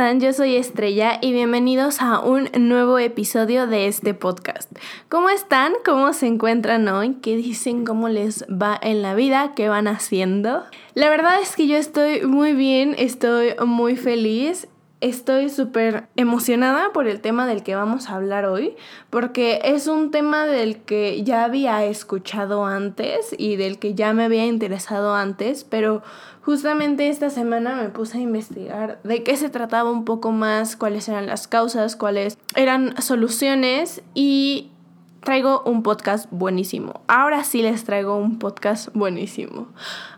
están? Yo soy Estrella y bienvenidos a un nuevo episodio de este podcast. ¿Cómo están? ¿Cómo se encuentran hoy? ¿Qué dicen? ¿Cómo les va en la vida? ¿Qué van haciendo? La verdad es que yo estoy muy bien, estoy muy feliz Estoy súper emocionada por el tema del que vamos a hablar hoy, porque es un tema del que ya había escuchado antes y del que ya me había interesado antes, pero justamente esta semana me puse a investigar de qué se trataba un poco más, cuáles eran las causas, cuáles eran soluciones y traigo un podcast buenísimo. Ahora sí les traigo un podcast buenísimo.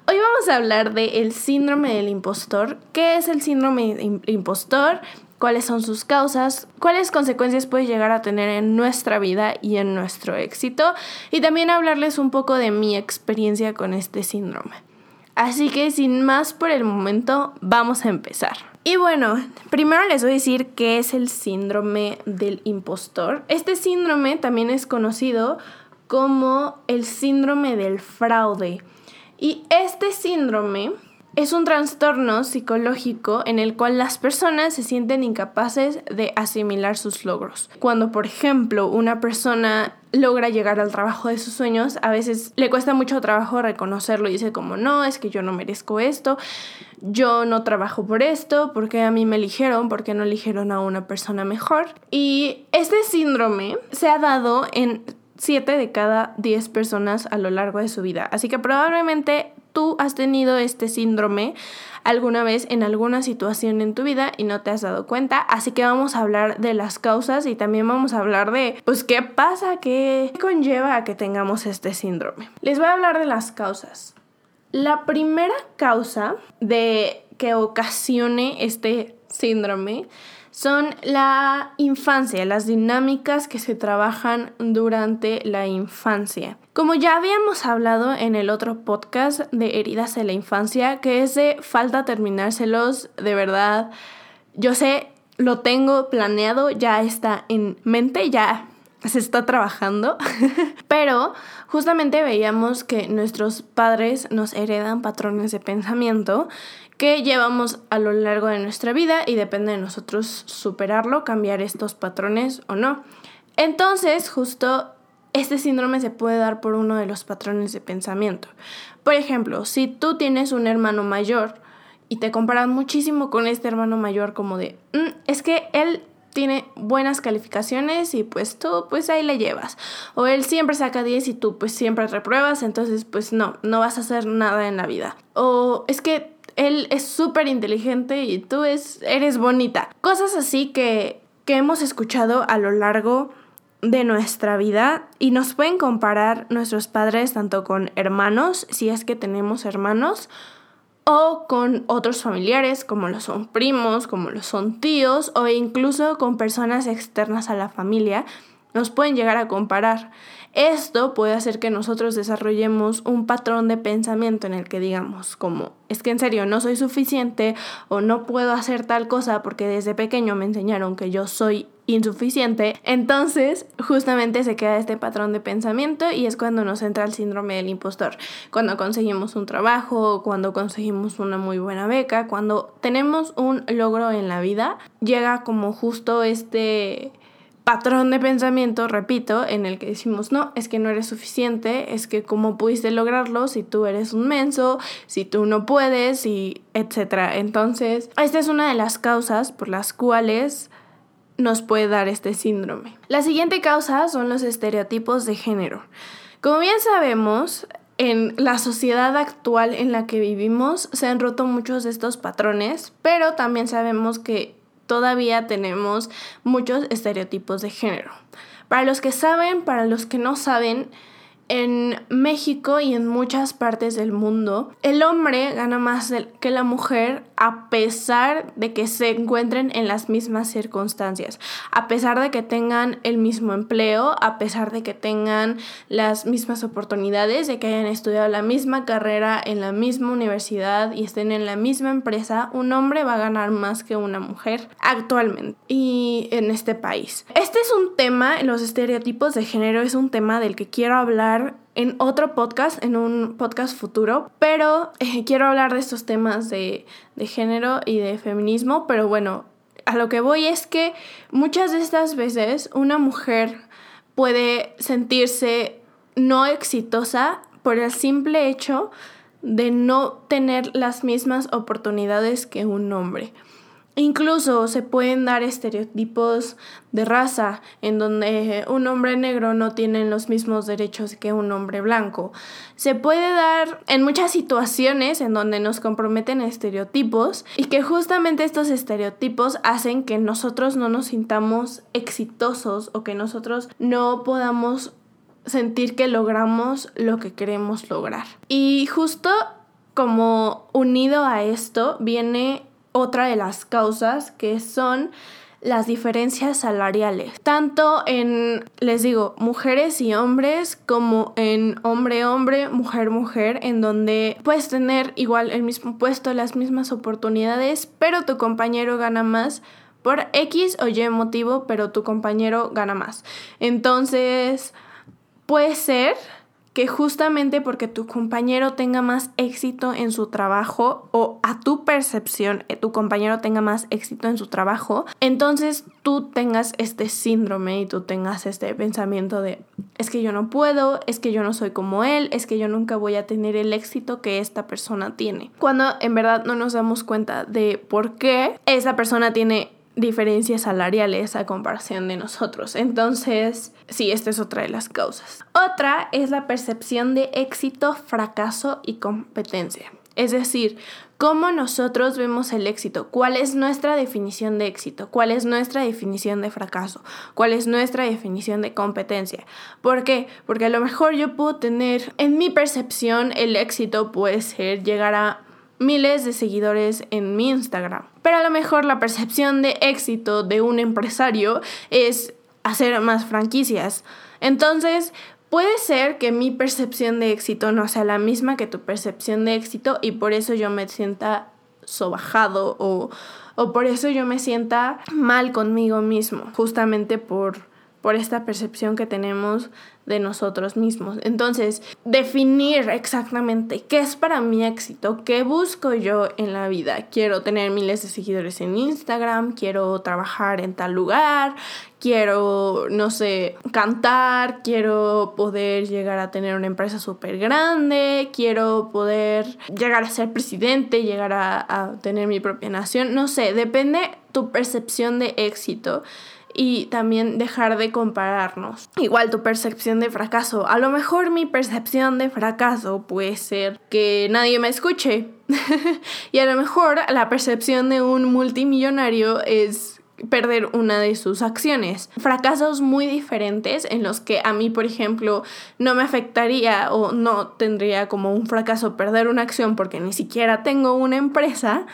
Hoy vamos a hablar del el síndrome del impostor. ¿Qué es el síndrome del impostor? ¿Cuáles son sus causas? ¿Cuáles consecuencias puede llegar a tener en nuestra vida y en nuestro éxito? Y también hablarles un poco de mi experiencia con este síndrome. Así que sin más por el momento, vamos a empezar. Y bueno, primero les voy a decir qué es el síndrome del impostor. Este síndrome también es conocido como el síndrome del fraude. Y este síndrome es un trastorno psicológico en el cual las personas se sienten incapaces de asimilar sus logros. Cuando, por ejemplo, una persona logra llegar al trabajo de sus sueños, a veces le cuesta mucho trabajo reconocerlo y dice como, no, es que yo no merezco esto, yo no trabajo por esto, porque a mí me eligieron, porque no eligieron a una persona mejor. Y este síndrome se ha dado en 7 de cada 10 personas a lo largo de su vida. Así que probablemente tú has tenido este síndrome alguna vez en alguna situación en tu vida y no te has dado cuenta. Así que vamos a hablar de las causas y también vamos a hablar de, pues, qué pasa, qué conlleva a que tengamos este síndrome. Les voy a hablar de las causas. La primera causa de que ocasione este síndrome son la infancia, las dinámicas que se trabajan durante la infancia. Como ya habíamos hablado en el otro podcast de heridas de la infancia, que es de falta terminárselos, de verdad, yo sé, lo tengo planeado, ya está en mente, ya se está trabajando, pero justamente veíamos que nuestros padres nos heredan patrones de pensamiento que llevamos a lo largo de nuestra vida y depende de nosotros superarlo, cambiar estos patrones o no. Entonces, justo este síndrome se puede dar por uno de los patrones de pensamiento. Por ejemplo, si tú tienes un hermano mayor y te comparas muchísimo con este hermano mayor como de, mm, es que él tiene buenas calificaciones y pues tú pues ahí le llevas. O él siempre saca 10 y tú pues siempre repruebas, entonces pues no, no vas a hacer nada en la vida. O es que él es súper inteligente y tú es, eres bonita. Cosas así que, que hemos escuchado a lo largo de nuestra vida y nos pueden comparar nuestros padres tanto con hermanos, si es que tenemos hermanos, o con otros familiares como lo son primos, como lo son tíos o incluso con personas externas a la familia, nos pueden llegar a comparar. Esto puede hacer que nosotros desarrollemos un patrón de pensamiento en el que digamos como, es que en serio no soy suficiente o no puedo hacer tal cosa porque desde pequeño me enseñaron que yo soy insuficiente. Entonces, justamente se queda este patrón de pensamiento y es cuando nos entra el síndrome del impostor. Cuando conseguimos un trabajo, cuando conseguimos una muy buena beca, cuando tenemos un logro en la vida, llega como justo este patrón de pensamiento, repito, en el que decimos, no, es que no eres suficiente, es que cómo pudiste lograrlo si tú eres un menso, si tú no puedes, etcétera. Entonces, esta es una de las causas por las cuales nos puede dar este síndrome. La siguiente causa son los estereotipos de género. Como bien sabemos, en la sociedad actual en la que vivimos se han roto muchos de estos patrones, pero también sabemos que todavía tenemos muchos estereotipos de género. Para los que saben, para los que no saben, en México y en muchas partes del mundo, el hombre gana más que la mujer a pesar de que se encuentren en las mismas circunstancias, a pesar de que tengan el mismo empleo, a pesar de que tengan las mismas oportunidades, de que hayan estudiado la misma carrera en la misma universidad y estén en la misma empresa, un hombre va a ganar más que una mujer actualmente y en este país. Este es un tema, los estereotipos de género es un tema del que quiero hablar en otro podcast, en un podcast futuro, pero eh, quiero hablar de estos temas de, de género y de feminismo, pero bueno, a lo que voy es que muchas de estas veces una mujer puede sentirse no exitosa por el simple hecho de no tener las mismas oportunidades que un hombre. Incluso se pueden dar estereotipos de raza en donde un hombre negro no tiene los mismos derechos que un hombre blanco. Se puede dar en muchas situaciones en donde nos comprometen estereotipos y que justamente estos estereotipos hacen que nosotros no nos sintamos exitosos o que nosotros no podamos sentir que logramos lo que queremos lograr. Y justo como unido a esto viene otra de las causas que son las diferencias salariales, tanto en, les digo, mujeres y hombres, como en hombre-hombre, mujer-mujer, en donde puedes tener igual el mismo puesto, las mismas oportunidades, pero tu compañero gana más por X o Y motivo, pero tu compañero gana más. Entonces, puede ser que justamente porque tu compañero tenga más éxito en su trabajo o a tu percepción eh, tu compañero tenga más éxito en su trabajo, entonces tú tengas este síndrome y tú tengas este pensamiento de es que yo no puedo, es que yo no soy como él, es que yo nunca voy a tener el éxito que esta persona tiene. Cuando en verdad no nos damos cuenta de por qué esa persona tiene diferencias salariales a comparación de nosotros. Entonces, sí, esta es otra de las causas. Otra es la percepción de éxito, fracaso y competencia. Es decir, cómo nosotros vemos el éxito, cuál es nuestra definición de éxito, cuál es nuestra definición de fracaso, cuál es nuestra definición de competencia. ¿Por qué? Porque a lo mejor yo puedo tener, en mi percepción, el éxito puede ser llegar a miles de seguidores en mi Instagram. Pero a lo mejor la percepción de éxito de un empresario es hacer más franquicias. Entonces, puede ser que mi percepción de éxito no sea la misma que tu percepción de éxito y por eso yo me sienta sobajado o, o por eso yo me sienta mal conmigo mismo, justamente por por esta percepción que tenemos de nosotros mismos. Entonces, definir exactamente qué es para mí éxito, qué busco yo en la vida. Quiero tener miles de seguidores en Instagram, quiero trabajar en tal lugar, quiero, no sé, cantar, quiero poder llegar a tener una empresa súper grande, quiero poder llegar a ser presidente, llegar a, a tener mi propia nación, no sé, depende tu percepción de éxito y también dejar de compararnos. Igual tu percepción de fracaso. A lo mejor mi percepción de fracaso puede ser que nadie me escuche. y a lo mejor la percepción de un multimillonario es perder una de sus acciones. Fracasos muy diferentes en los que a mí, por ejemplo, no me afectaría o no tendría como un fracaso perder una acción porque ni siquiera tengo una empresa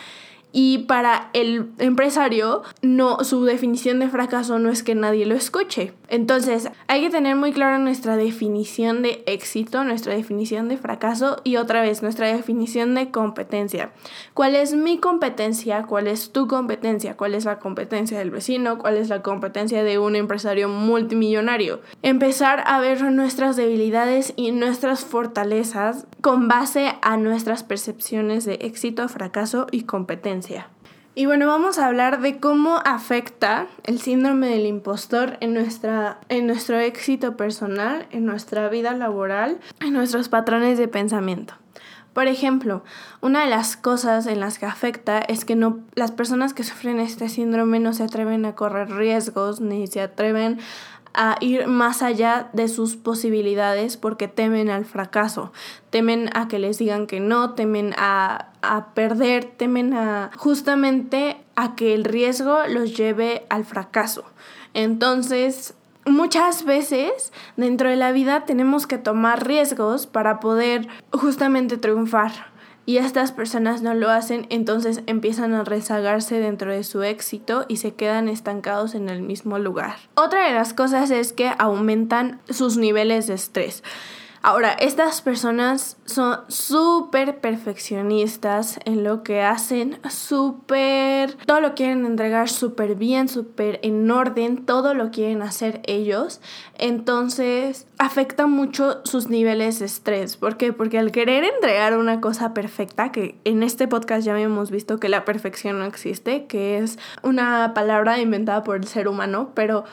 y para el empresario, no, su definición de fracaso no es que nadie lo escuche. Entonces, hay que tener muy claro nuestra definición de éxito, nuestra definición de fracaso y otra vez nuestra definición de competencia. ¿Cuál es mi competencia? ¿Cuál es tu competencia? ¿Cuál es la competencia del vecino? ¿Cuál es la competencia de un empresario multimillonario? Empezar a ver nuestras debilidades y nuestras fortalezas con base a nuestras percepciones de éxito, fracaso y competencia. Y bueno, vamos a hablar de cómo afecta el síndrome del impostor en, nuestra, en nuestro éxito personal, en nuestra vida laboral, en nuestros patrones de pensamiento. Por ejemplo, una de las cosas en las que afecta es que no, las personas que sufren este síndrome no se atreven a correr riesgos ni se atreven a ir más allá de sus posibilidades porque temen al fracaso, temen a que les digan que no, temen a, a perder, temen a justamente a que el riesgo los lleve al fracaso. Entonces, muchas veces dentro de la vida tenemos que tomar riesgos para poder justamente triunfar y estas personas no lo hacen, entonces empiezan a rezagarse dentro de su éxito y se quedan estancados en el mismo lugar. Otra de las cosas es que aumentan sus niveles de estrés. Ahora, estas personas son súper perfeccionistas en lo que hacen, súper, todo lo quieren entregar súper bien, súper en orden, todo lo quieren hacer ellos. Entonces, afecta mucho sus niveles de estrés. ¿Por qué? Porque al querer entregar una cosa perfecta, que en este podcast ya habíamos visto que la perfección no existe, que es una palabra inventada por el ser humano, pero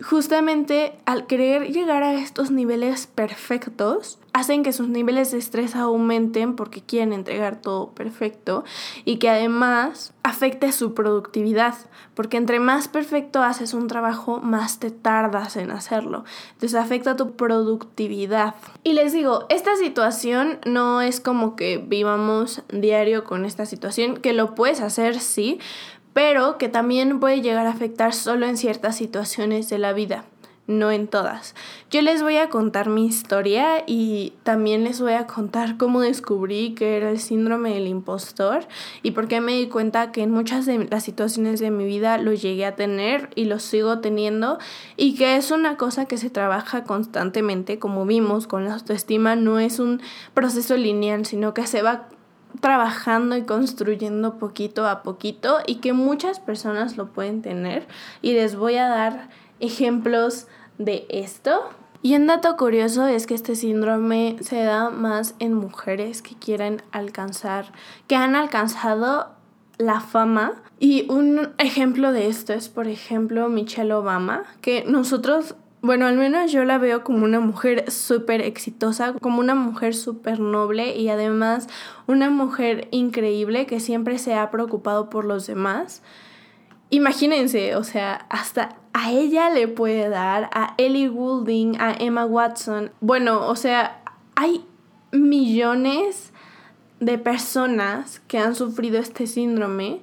justamente al querer llegar a estos niveles perfectos, hacen que sus niveles de estrés aumenten porque quieren entregar todo perfecto y que además afecte su productividad, porque entre más perfecto haces un trabajo, más te tardas en hacerlo. Entonces afecta tu productividad. Y les digo, esta situación no es como que vivamos diario con esta situación, que lo puedes hacer, sí, pero que también puede llegar a afectar solo en ciertas situaciones de la vida, no en todas. Yo les voy a contar mi historia y también les voy a contar cómo descubrí que era el síndrome del impostor y por qué me di cuenta que en muchas de las situaciones de mi vida lo llegué a tener y lo sigo teniendo y que es una cosa que se trabaja constantemente, como vimos con la autoestima, no es un proceso lineal, sino que se va trabajando y construyendo poquito a poquito y que muchas personas lo pueden tener y les voy a dar ejemplos de esto. Y un dato curioso es que este síndrome se da más en mujeres que quieren alcanzar, que han alcanzado la fama. Y un ejemplo de esto es, por ejemplo, Michelle Obama, que nosotros bueno, al menos yo la veo como una mujer súper exitosa, como una mujer súper noble y además una mujer increíble que siempre se ha preocupado por los demás. Imagínense, o sea, hasta a ella le puede dar, a Ellie Goulding, a Emma Watson. Bueno, o sea, hay millones de personas que han sufrido este síndrome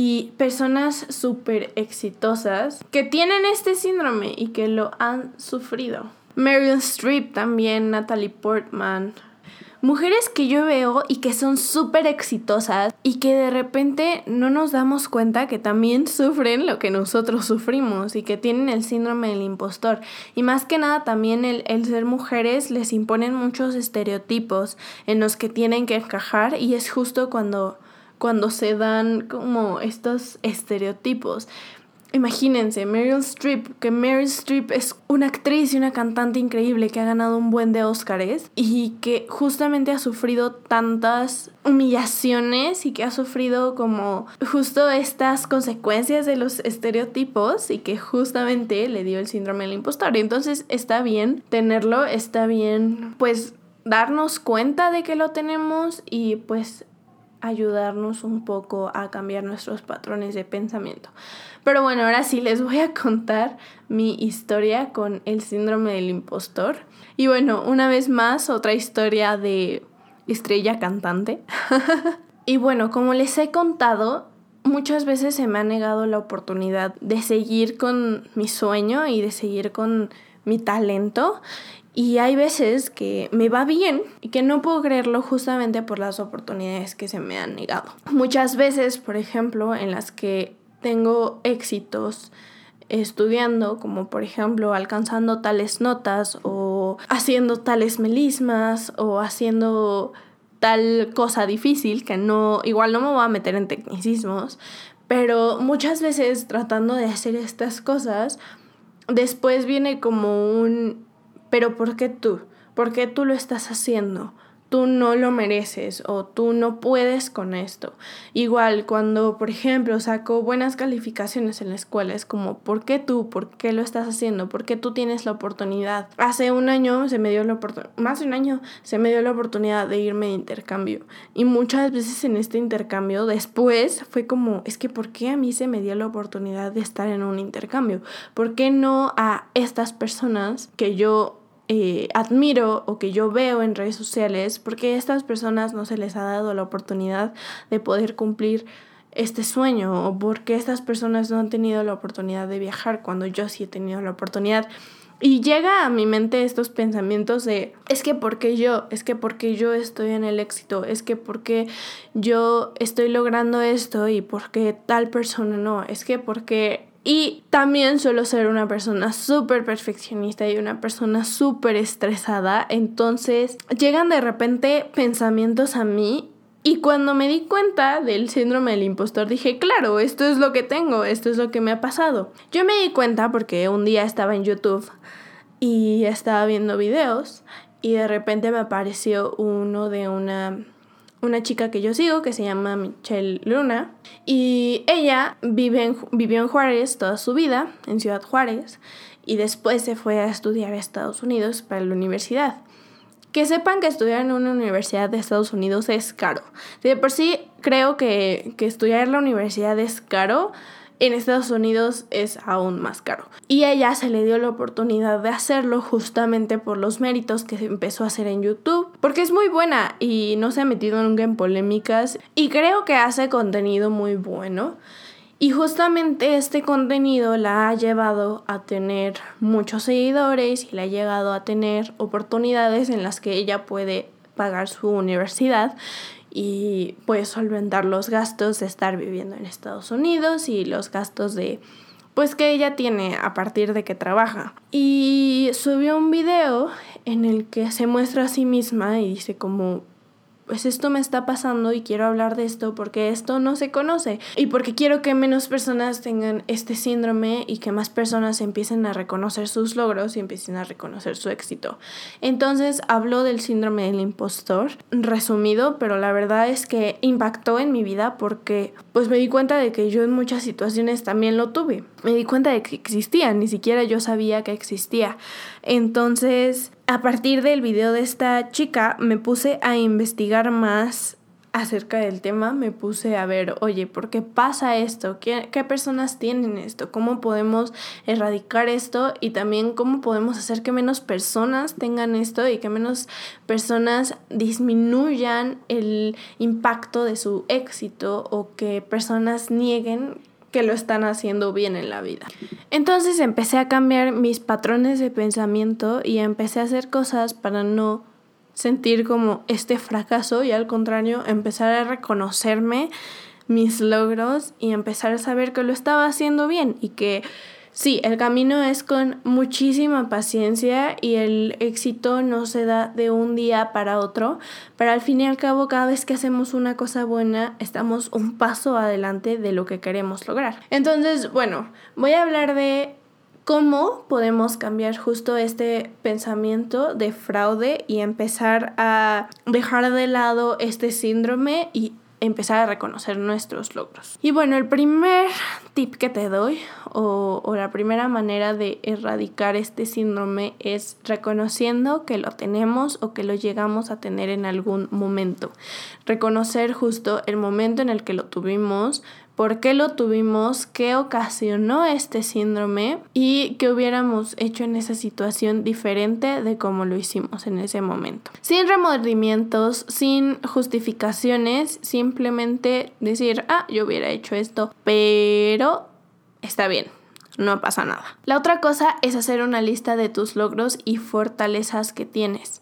y personas súper exitosas que tienen este síndrome y que lo han sufrido. Meryl Streep también, Natalie Portman. Mujeres que yo veo y que son súper exitosas y que de repente no nos damos cuenta que también sufren lo que nosotros sufrimos y que tienen el síndrome del impostor. Y más que nada también el, el ser mujeres les imponen muchos estereotipos en los que tienen que encajar y es justo cuando cuando se dan como estos estereotipos. Imagínense, Meryl Streep, que Meryl Streep es una actriz y una cantante increíble que ha ganado un buen de Óscares y que justamente ha sufrido tantas humillaciones y que ha sufrido como justo estas consecuencias de los estereotipos y que justamente le dio el síndrome del impostor. Y entonces está bien tenerlo, está bien pues darnos cuenta de que lo tenemos y pues ayudarnos un poco a cambiar nuestros patrones de pensamiento. Pero bueno, ahora sí les voy a contar mi historia con el síndrome del impostor. Y bueno, una vez más, otra historia de estrella cantante. y bueno, como les he contado, muchas veces se me ha negado la oportunidad de seguir con mi sueño y de seguir con mi talento y hay veces que me va bien y que no puedo creerlo justamente por las oportunidades que se me han negado. Muchas veces, por ejemplo, en las que tengo éxitos estudiando, como por ejemplo alcanzando tales notas o haciendo tales melismas o haciendo tal cosa difícil que no, igual no me voy a meter en tecnicismos, pero muchas veces tratando de hacer estas cosas, después viene como un pero ¿por qué tú? ¿Por qué tú lo estás haciendo? Tú no lo mereces o tú no puedes con esto. Igual cuando, por ejemplo, saco buenas calificaciones en la escuela, es como, ¿por qué tú? ¿Por qué lo estás haciendo? ¿Por qué tú tienes la oportunidad? Hace un año se me dio la oportunidad, más de un año se me dio la oportunidad de irme de intercambio. Y muchas veces en este intercambio, después fue como, es que ¿por qué a mí se me dio la oportunidad de estar en un intercambio? ¿Por qué no a estas personas que yo eh, admiro o que yo veo en redes sociales, porque a estas personas no se les ha dado la oportunidad de poder cumplir este sueño o porque estas personas no han tenido la oportunidad de viajar cuando yo sí he tenido la oportunidad. Y llega a mi mente estos pensamientos de, es que porque yo, es que porque yo estoy en el éxito, es que porque yo estoy logrando esto y porque tal persona no, es que porque Y también suelo ser una persona súper perfeccionista y una persona súper estresada. Entonces llegan de repente pensamientos a mí y cuando me di cuenta del síndrome del impostor, dije, claro, esto es lo que tengo, esto es lo que me ha pasado. Yo me di cuenta porque un día estaba en YouTube y estaba viendo videos y de repente me apareció uno de una, una chica que yo sigo que se llama Michelle Luna y ella vive vivió en Juárez toda su vida, en Ciudad Juárez, y después se fue a estudiar a Estados Unidos para la universidad. Que sepan que estudiar en una universidad de Estados Unidos es caro. De por sí creo que, que estudiar en la universidad es caro, en Estados Unidos es aún más caro. Y a ella se le dio la oportunidad de hacerlo justamente por los méritos que empezó a hacer en YouTube, porque es muy buena y no se ha metido nunca en polémicas y creo que hace contenido muy bueno. Y justamente este contenido la ha llevado a tener muchos seguidores y la ha llegado a tener oportunidades en las que ella puede pagar su universidad y puede solventar los gastos de estar viviendo en Estados Unidos y los gastos de pues que ella tiene a partir de que trabaja. Y subió un video en el que se muestra a sí misma y dice como pues esto me está pasando y quiero hablar de esto porque esto no se conoce y porque quiero que menos personas tengan este síndrome y que más personas empiecen a reconocer sus logros y empiecen a reconocer su éxito. Entonces habló del síndrome del impostor, resumido, pero la verdad es que impactó en mi vida porque pues me di cuenta de que yo en muchas situaciones también lo tuve. Me di cuenta de que existía, ni siquiera yo sabía que existía. Entonces a partir del video de esta chica me puse a investigar más acerca del tema, me puse a ver, oye, ¿por qué pasa esto? ¿Qué, ¿Qué, personas tienen esto? ¿Cómo podemos erradicar esto? Y también cómo podemos hacer que menos personas tengan esto y que menos personas disminuyan el impacto de su éxito o que personas nieguen que lo están haciendo bien en la vida. Entonces empecé a cambiar mis patrones de pensamiento y empecé a hacer cosas para no sentir como este fracaso y al contrario empezar a reconocerme mis logros y empezar a saber que lo estaba haciendo bien y que Sí, el camino es con muchísima paciencia y el éxito no se da de un día para otro, pero al fin y al cabo cada vez que hacemos una cosa buena estamos un paso adelante de lo que queremos lograr. Entonces, bueno, voy a hablar de cómo podemos cambiar justo este pensamiento de fraude y empezar a dejar de lado este síndrome y empezar a reconocer nuestros logros. Y bueno, el primer tip que te doy o, la primera manera de erradicar este síndrome es reconociendo que lo tenemos o que lo llegamos a tener en algún momento. Reconocer justo el momento en el que lo tuvimos, por qué lo tuvimos, qué ocasionó este síndrome y qué hubiéramos hecho en esa situación diferente de cómo lo hicimos en ese momento. Sin remordimientos, sin justificaciones, simplemente decir, ah, yo hubiera hecho esto, pero está bien, no pasa nada. La otra cosa es hacer una lista de tus logros y fortalezas que tienes.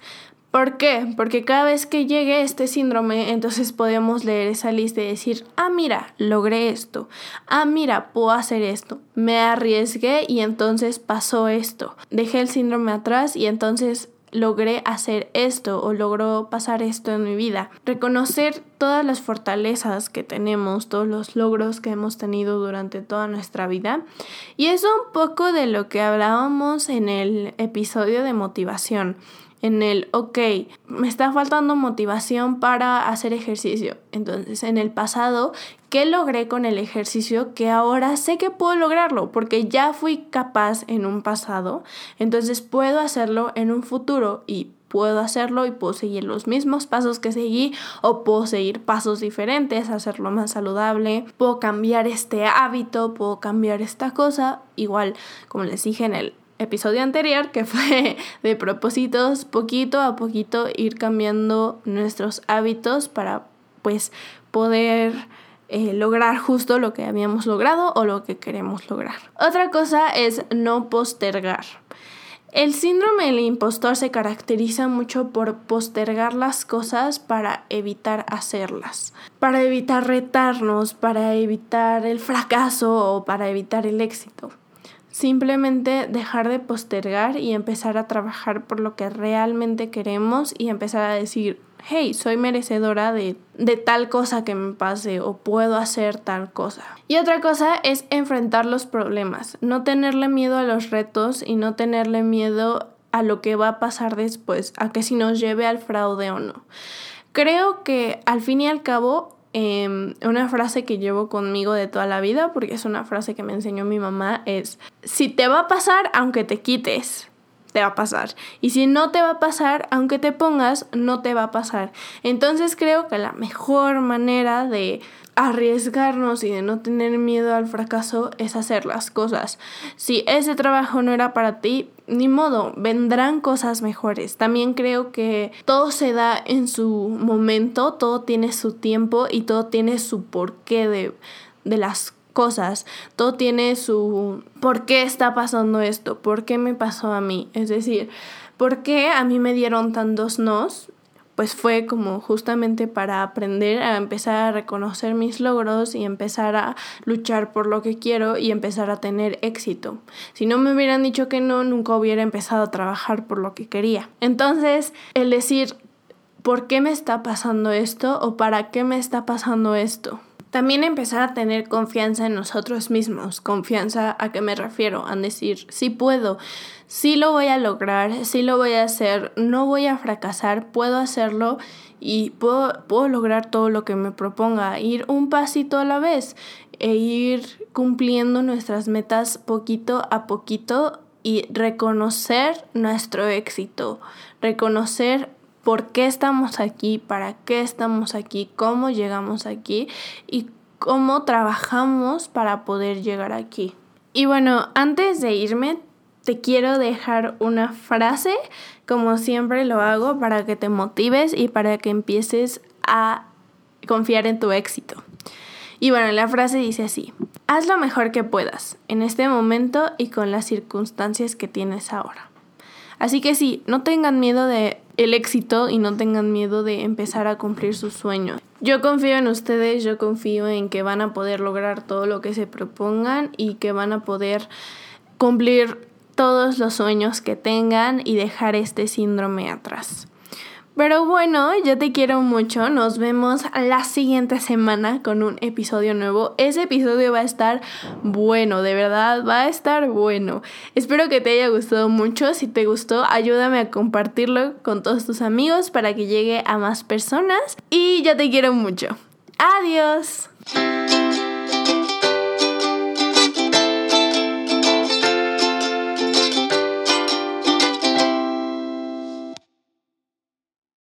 ¿Por qué? Porque cada vez que llegue este síndrome, entonces podemos leer esa lista y decir, ah, mira, logré esto, ah, mira, puedo hacer esto, me arriesgué y entonces pasó esto, dejé el síndrome atrás y entonces logré hacer esto o logró pasar esto en mi vida. Reconocer todas las fortalezas que tenemos, todos los logros que hemos tenido durante toda nuestra vida. Y es un poco de lo que hablábamos en el episodio de motivación en el, ok, me está faltando motivación para hacer ejercicio. Entonces, en el pasado, ¿qué logré con el ejercicio que ahora sé que puedo lograrlo? Porque ya fui capaz en un pasado, entonces puedo hacerlo en un futuro y puedo hacerlo y puedo seguir los mismos pasos que seguí o puedo seguir pasos diferentes, hacerlo más saludable, puedo cambiar este hábito, puedo cambiar esta cosa, igual como les dije en el episodio anterior, que fue de propósitos, poquito a poquito ir cambiando nuestros hábitos para pues poder eh, lograr justo lo que habíamos logrado o lo que queremos lograr. Otra cosa es no postergar. El síndrome del impostor se caracteriza mucho por postergar las cosas para evitar hacerlas, para evitar retarnos, para evitar el fracaso o para evitar el éxito. Simplemente dejar de postergar y empezar a trabajar por lo que realmente queremos y empezar a decir, hey, soy merecedora de, de, tal cosa que me pase o puedo hacer tal cosa. Y otra cosa es enfrentar los problemas, no tenerle miedo a los retos y no tenerle miedo a lo que va a pasar después, a que si nos lleve al fraude o no. Creo que al fin y al cabo em, una frase que llevo conmigo de toda la vida, porque es una frase que me enseñó mi mamá, es, si te va a pasar, aunque te quites, te va a pasar. Y si no te va a pasar, aunque te pongas, no te va a pasar. Entonces creo que la mejor manera de arriesgarnos y de no tener miedo al fracaso es hacer las cosas. Si ese trabajo no era para ti, ni modo, vendrán cosas mejores. También creo que todo se da en su momento, todo tiene su tiempo y todo tiene su porqué de, de las cosas. Todo tiene su por qué está pasando esto, por qué me pasó a mí. Es decir, por qué a mí me dieron tantos nos. Pues fue como justamente para aprender a empezar a reconocer mis logros y empezar a luchar por lo que quiero y empezar a tener éxito. Si no me hubieran dicho que no, nunca hubiera empezado a trabajar por lo que quería. Entonces, el decir, ¿por qué me está pasando esto? o ¿para qué me está pasando esto? También empezar a tener confianza en nosotros mismos. Confianza a qué me refiero, a decir, sí puedo, sí lo voy a lograr, sí lo voy a hacer, no voy a fracasar, puedo hacerlo y puedo, lograr todo lo que me proponga, ir un pasito a la vez e ir cumpliendo nuestras metas poquito a poquito y reconocer nuestro éxito, reconocer por qué estamos aquí, para qué estamos aquí, cómo llegamos aquí y cómo trabajamos para poder llegar aquí. Y bueno, antes de irme, te quiero dejar una frase, como siempre lo hago, para que te motives y para que empieces a confiar en tu éxito. Y bueno, la frase dice así, haz lo mejor que puedas en este momento y con las circunstancias que tienes ahora. Así que sí, no tengan miedo de el éxito y no tengan miedo de empezar a cumplir sus sueños. Yo confío en ustedes, yo confío en que van a poder lograr todo lo que se propongan y que van a poder cumplir todos los sueños que tengan y dejar este síndrome atrás. Pero bueno, yo te quiero mucho. Nos vemos la siguiente semana con un episodio nuevo. Ese episodio va a estar bueno, de verdad, va a estar bueno. Espero que te haya gustado mucho. Si te gustó, ayúdame a compartirlo con todos tus amigos para que llegue a más personas. Y yo te quiero mucho. Adiós.